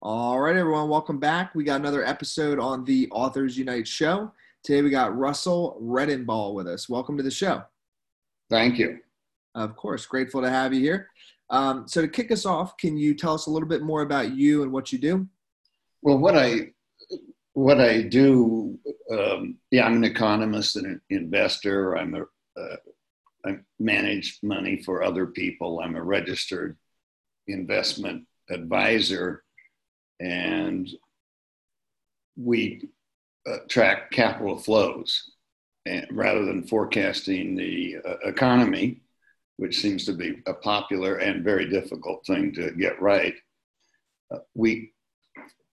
All right, everyone, welcome back. We got another episode on the Authors Unite show. Today we got Russell Redenbaugh with us. Welcome to the show. Thank you. Of course, grateful to have you here. Um, so, to kick us off, can you tell us a little bit more about you and what you do? Well, what I what I do, um, yeah, I'm an economist and an investor. I'm a uh, I manage money for other people. I'm a registered investment advisor and we uh, track capital flows and rather than forecasting the uh, economy, which seems to be a popular and very difficult thing to get right. Uh, we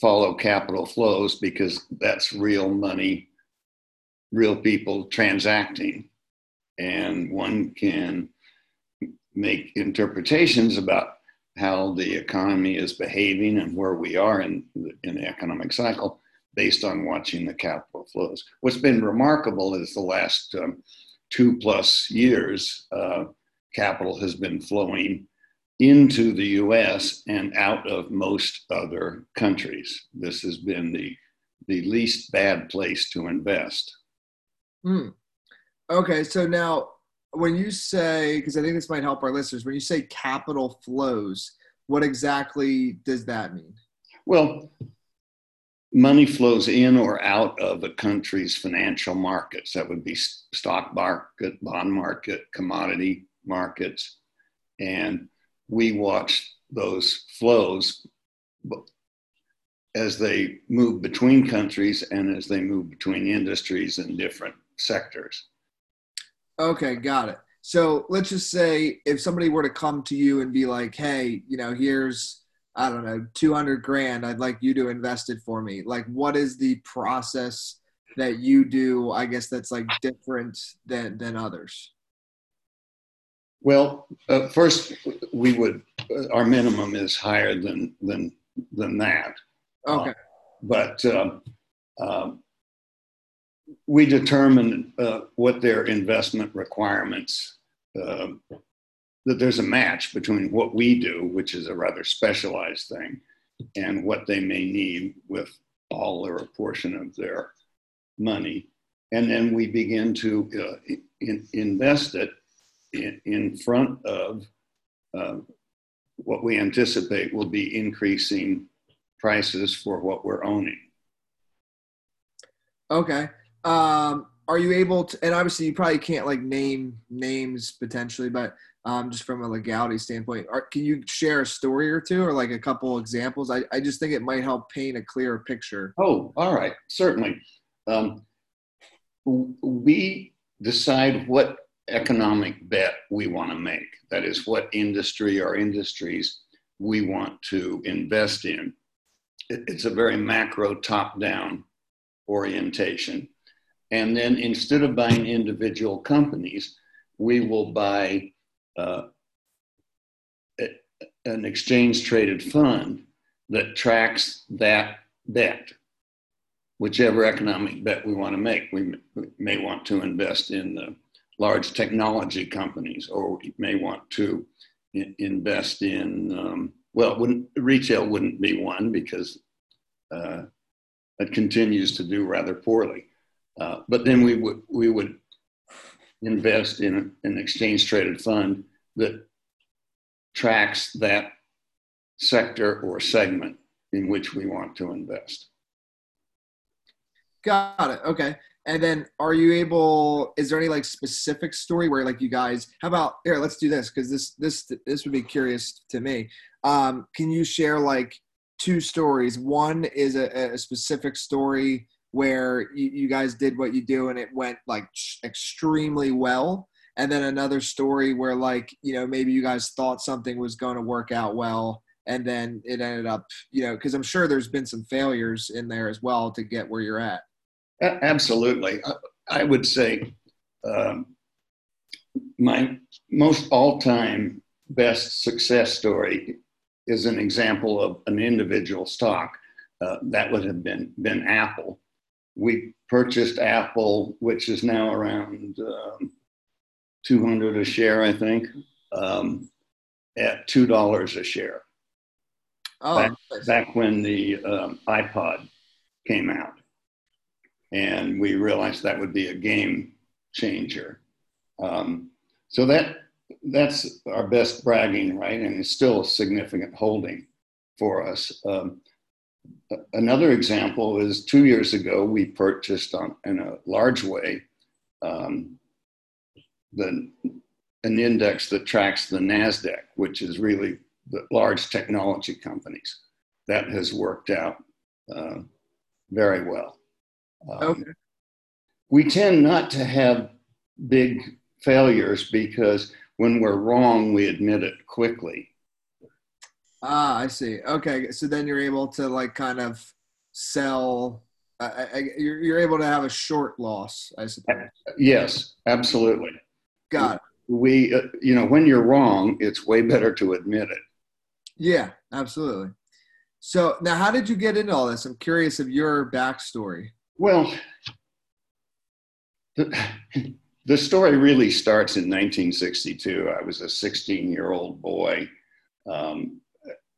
follow capital flows because that's real money, real people transacting, and one can make interpretations about how the economy is behaving and where we are in, in the economic cycle based on watching the capital flows. What's been remarkable is the last um, two plus years, uh, capital has been flowing into the US and out of most other countries. This has been the, the least bad place to invest. Hmm. Okay, so now when you say, because I think this might help our listeners, when you say capital flows, what exactly does that mean? Well, money flows in or out of a country's financial markets. That would be stock market, bond market, commodity markets. And we watch those flows as they move between countries and as they move between industries and different sectors. Okay, got it. So let's just say if somebody were to come to you and be like, hey, you know, here's, I don't know, 200 grand, I'd like you to invest it for me. Like, what is the process that you do, I guess, that's like different than, than others? Well, uh, first, we would, uh, our minimum is higher than, than, than that. Okay. Uh, but um, um we determine uh, what their investment requirements, uh, that there's a match between what we do, which is a rather specialized thing, and what they may need with all or a portion of their money. And then we begin to uh, in, invest it in, in front of uh, what we anticipate will be increasing prices for what we're owning. Okay um, are you able to? And obviously, you probably can't like name names potentially, but um, just from a legality standpoint, are, can you share a story or two, or like a couple examples? I, I just think it might help paint a clearer picture. Oh, all right, certainly. Um, we decide what economic bet we want to make. That is, what industry or industries we want to invest in. It's a very macro top down orientation. And then instead of buying individual companies, we will buy uh, an exchange traded fund that tracks that bet, whichever economic bet we want to make. We may want to invest in the large technology companies, or we may want to invest in, um, well, wouldn't, retail wouldn't be one because uh, it continues to do rather poorly. Uh, but then we would we would invest in an exchange traded fund that tracks that sector or segment in which we want to invest. Got it. Okay. And then are you able is there any like specific story where like you guys how about here let's do this because this this this would be curious to me. Um can you share like two stories? One is a, a specific story where you, you guys did what you do and it went like extremely well. And then another story where like you know maybe you guys thought something was going to work out well and then it ended up you know because i'm sure there's been some failures in there as well to get where you're at. Absolutely. I would say um, my most all-time best success story is an example of an individual stock uh, that would have been been apple we purchased Apple, which is now around um, 200 a share, I think, um, at $2 a share. Oh, back, back when the um, iPod came out. And we realized that would be a game changer. Um, so that that's our best bragging, right? And it's still a significant holding for us. Um, another example is two years ago, we purchased on, in a large way um, the, an index that tracks the NASDAQ, which is really the large technology companies. That has worked out uh, very well. Um, Okay. We tend not to have big failures because when we're wrong, we admit it quickly. Ah, I see. Okay, so then you're able to like kind of sell. I, I, you're you're able to have a short loss, I suppose. Yes, absolutely. Got it. We, uh, you know, when you're wrong, it's way better to admit it. Yeah, absolutely. So now, how did you get into all this? I'm curious of your backstory. Well, the, the story really starts in 1962. I was a 16 year old boy. Um,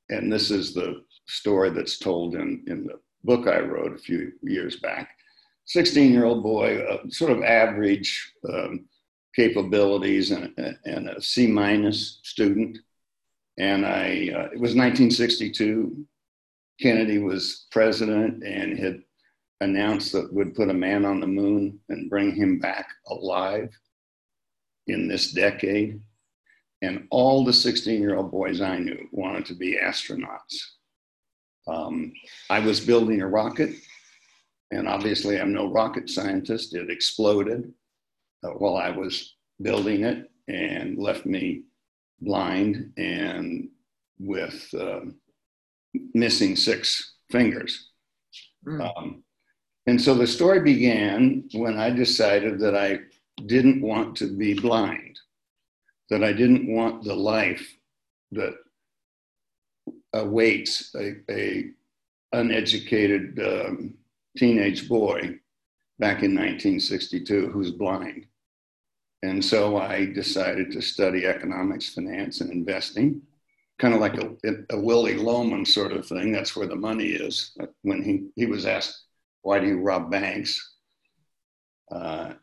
and this is the story that's told in, in the book I wrote a few years back. 16 year old boy, uh, sort of average um, capabilities and, and a C minus student. And I, uh, it was 1962. Kennedy was president and had announced that would put a man on the moon and bring him back alive in this decade. And all the 16 year old boys I knew wanted to be astronauts. Um, I was building a rocket, and obviously, I'm no rocket scientist. It exploded uh, while I was building it and left me blind and with uh, missing six fingers. Mm. Um, and so the story began when I decided that I didn't want to be blind, that I didn't want the life that awaits a, a uneducated um, teenage boy back in 1962 who's blind. And so I decided to study economics, finance, and investing, kind of like a, a Willie Loman sort of thing. That's where the money is. When he, he was asked, Why do you rob banks? Uh,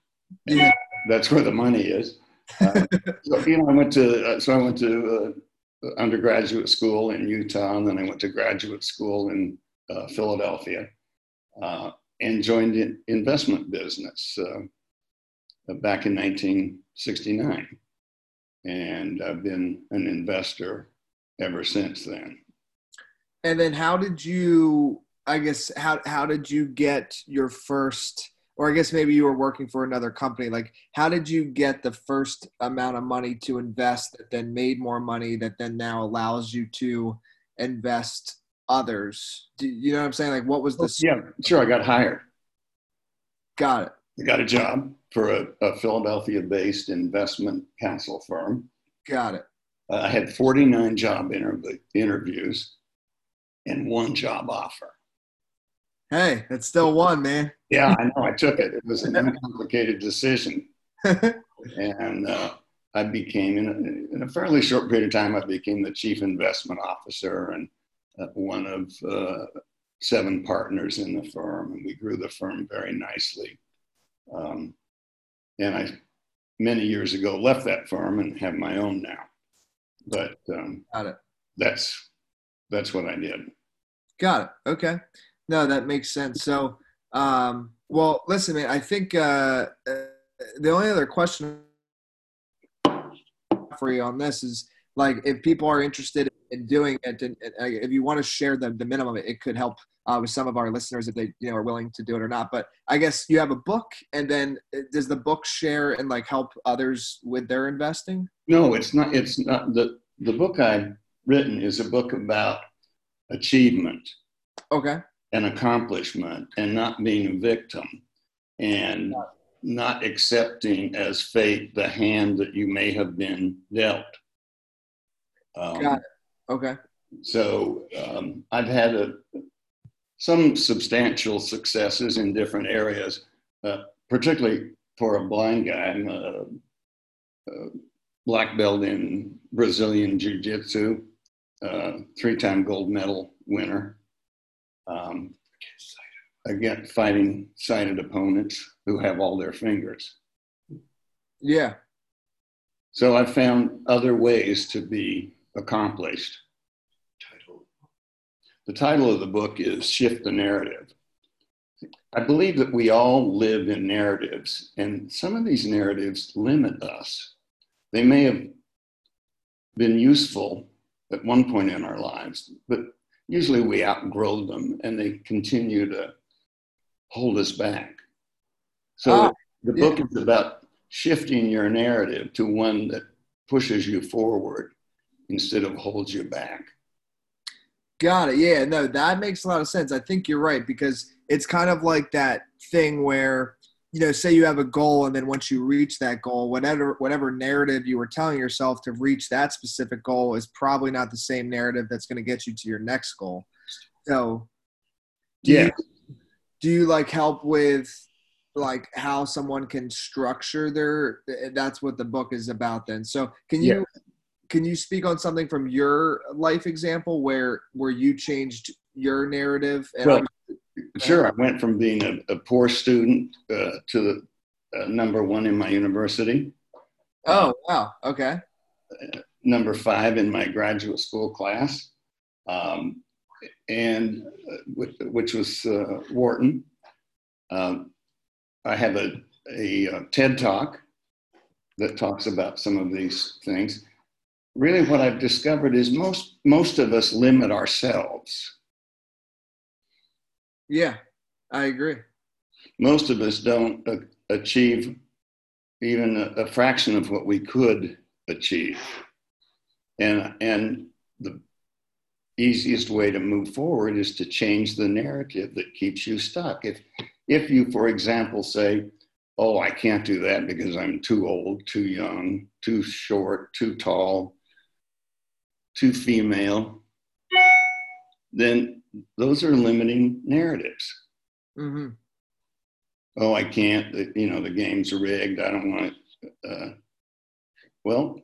that's where the money is. Uh, so, you know, I went to, uh, so I went to uh, undergraduate school in Utah, and then I went to graduate school in Philadelphia and joined the investment business back in 1969. And I've been an investor ever since then. And then, how did you? I guess how how did you get your first? Or I guess maybe you were working for another company. Like, how did you get the first amount of money to invest that then made more money that then now allows you to invest others? Do you know what I'm saying? Like, what was the? Yeah, sure. I got hired. Got it. I got a job for a, a Philadelphia based investment counsel firm. Got it. Uh, I had 49 job interv- interviews and one job offer. Hey, it's still one, man. Yeah, I know. I took it. It was an uncomplicated decision. and uh, I became, in a, in a, fairly short period of time, I became the chief investment officer and uh, one of uh, seven partners in the firm. And we grew the firm very nicely. Um, and I, many years ago, left that firm and have my own now. But um, Got it. that's that's what I did. Got it. Okay. No, that makes sense. So, um, well, listen, man, I think uh, uh, the only other question for you on this is like if people are interested in doing it, and, and if you want to share the, the minimum, it could help uh, with some of our listeners if they you know are willing to do it or not. But I guess you have a book, and then uh, does the book share and like help others with their investing? No, it's not. It's not the the book I've written is a book about achievement Okay. And accomplishment and not being a victim and not accepting as fate the hand that you may have been dealt. Um, Got it. Okay. So um, I've had a, some substantial successes in different areas, uh, particularly for a blind guy. I'm a, a black belt in Brazilian Jiu Jitsu. uh, three-time gold medal winner. Um, again, fighting sighted opponents who have all their fingers. Yeah. So I found other ways to be accomplished. Title. The title of the book is Shift the Narrative. I believe that we all live in narratives, and some of these narratives limit us. They may have been useful at one point in our lives, but usually we outgrow them and they continue to hold us back. So ah, the book yeah. is about shifting your narrative to one that pushes you forward instead of holds you back. Got it. Yeah, no, that makes a lot of sense. I think you're right because it's kind of like that thing where you know say you have a goal and then once you reach that goal whatever whatever narrative you were telling yourself to reach that specific goal is probably not the same narrative that's going to get you to your next goal. So yeah you, do you like help with like how someone can structure their that's what the book is about then. So can you yeah. can you speak on something from your life example where where you changed your narrative and well, sure i went from being a, a poor student uh, to the uh, number one in my university oh wow okay uh, number five in my graduate school class um, and uh, which was uh, Wharton. Um, I have a, a, a, TED talk that talks about some of these things. Really, what I've discovered is most most of us limit ourselves. Yeah, I agree. Most of us don't achieve even a, a fraction of what we could achieve, and and the easiest way to move forward is to change the narrative that keeps you stuck. If, if you, for example, say, oh, I can't do that because I'm too old, too young, too short, too tall, too female, then those are limiting narratives. Mm-hmm. Oh, I can't, you know, the game's rigged. I don't want to. Uh, well,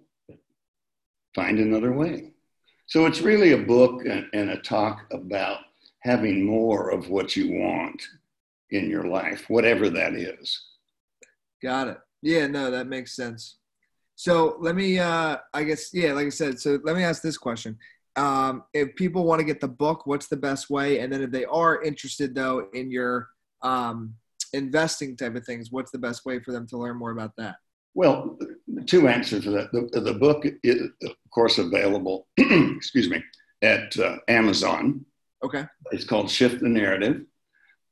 find another way. So it's really a book and, and a talk about having more of what you want in your life, whatever that is. Got it. Yeah, no, that makes sense. So let me, uh, I guess, yeah, like I said, so let me ask this question. Um, if people want to get the book, what's the best way? And then if they are interested, though, in your um, investing type of things, what's the best way for them to learn more about that? Well, two answers to that. The, the book is, of course, available, excuse me, at uh, Amazon. Okay. It's called Shift the Narrative.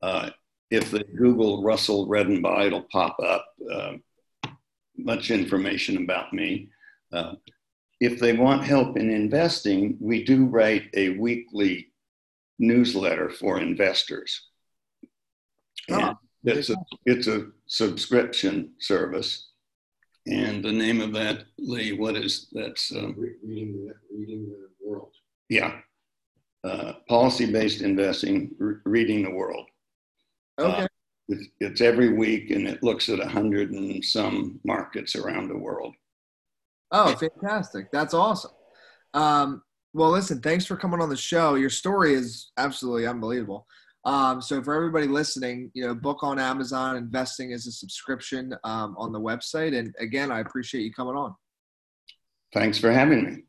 Uh, if they Google Russell Redenbaugh, it'll pop up uh, much information about me. Uh, if they want help in investing, we do write a weekly newsletter for investors. Oh, it's, a, it's a subscription service and the name of that, Lee, what is that's um, reading the reading the world. Yeah, uh, policy-based investing, re- reading the world. Okay. Uh, it's, it's, every week, and it looks at a hundred and some markets around the world. Oh, fantastic! That's awesome. Um, well, listen, thanks for coming on the show. Your story is absolutely unbelievable. Um, so for everybody listening, you know, book on Amazon, investing is a subscription um, on the website. And again, I appreciate you coming on. Thanks for having me.